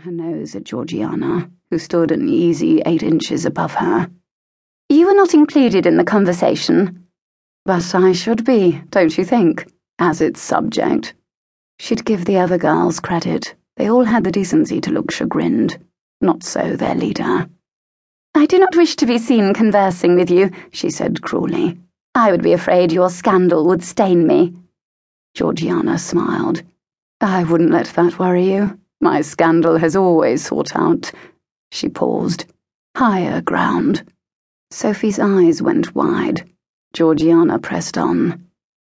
her nose at Georgiana, who stood an easy eight inches above her. You were not included in the conversation. But I should be, don't you think, as its subject? She'd give the other girls credit. They all had the decency to look chagrined. Not so their leader. I do not wish to be seen conversing with you, she said cruelly. I would be afraid your scandal would stain me. Georgiana smiled. I wouldn't let that worry you. My scandal has always sought out. She paused. Higher ground. Sophie's eyes went wide. Georgiana pressed on.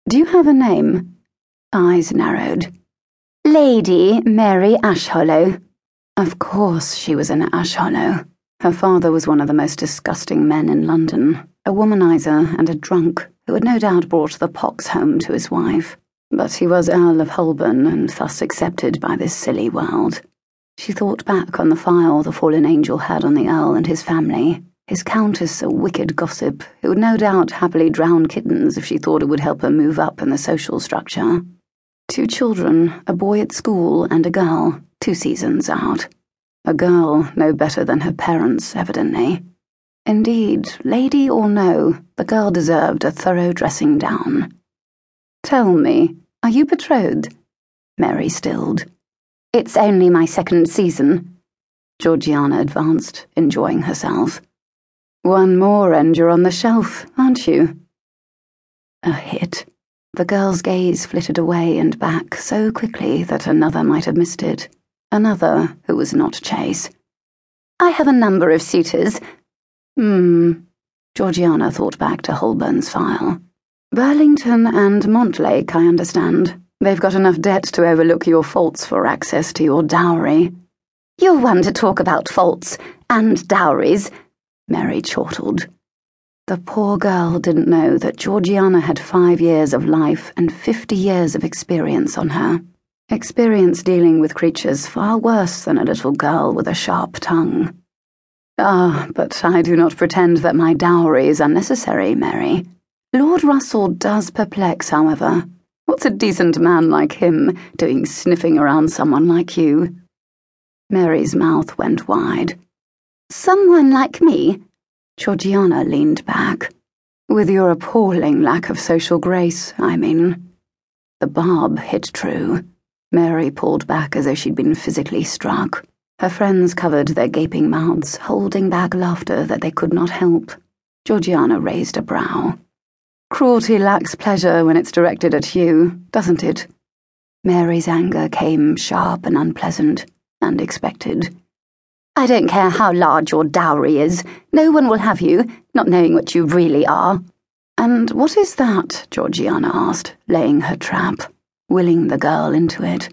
Do you have a name? Eyes narrowed. Lady Mary Ashhollow. Of course she was an Ashhollow. Her father was one of the most disgusting men in London, a womanizer and a drunk who had no doubt brought the pox home to his wife. But he was Earl of Holborn and thus accepted by this silly world. She thought back on the file the fallen angel had on the Earl and his family. His countess, a wicked gossip, who would no doubt happily drown kittens if she thought it would help her move up in the social structure. Two children, a boy at school and a girl, two seasons out. A girl no better than her parents, evidently. Indeed, lady or no, the girl deserved a thorough dressing down. Tell me, are you betrothed? Mary stilled. It's only my second season. Georgiana advanced, enjoying herself. One more and you're on the shelf, aren't you? A hit. The girl's gaze flitted away and back so quickly that another might have missed it. Another who was not Chase. I have a number of suitors. Hmm. Georgiana thought back to Holborn's file. Burlington and Montlake, I understand. They've got enough debt to overlook your faults for access to your dowry. You're one to talk about faults and dowries, Mary chortled. The poor girl didn't know that Georgiana had five years of life and fifty years of experience on her. Experience dealing with creatures far worse than a little girl with a sharp tongue. Ah, but I do not pretend that my dowry is unnecessary, Mary. Lord Russell does perplex, however. What's a decent man like him doing sniffing around someone like you? Mary's mouth went wide. Someone like me? Georgiana leaned back. With your appalling lack of social grace, I mean. The barb hit true. Mary pulled back as though she'd been physically struck. Her friends covered their gaping mouths, holding back laughter that they could not help. Georgiana raised a brow. Cruelty lacks pleasure when it's directed at you, doesn't it? Mary's anger came sharp and unpleasant, and expected. I don't care how large your dowry is. No one will have you, not knowing what you really are. And what is that? Georgiana asked, laying her trap, willing the girl into it.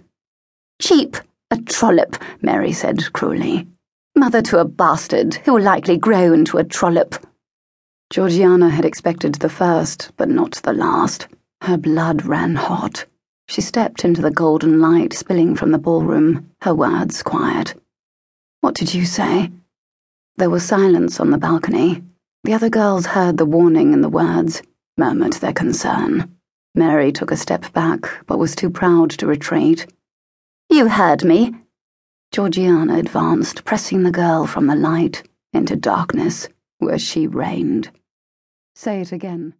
Cheap, a trollop, Mary said cruelly. Mother to a bastard who will likely grow into a trollop. Georgiana had expected the first, but not the last. Her blood ran hot. She stepped into the golden light spilling from the ballroom, her words quiet. What did you say? There was silence on the balcony. The other girls heard the warning in the words, murmured their concern. Mary took a step back, but was too proud to retreat. You heard me. Georgiana advanced, pressing the girl from the light into darkness, where she reigned. Say it again.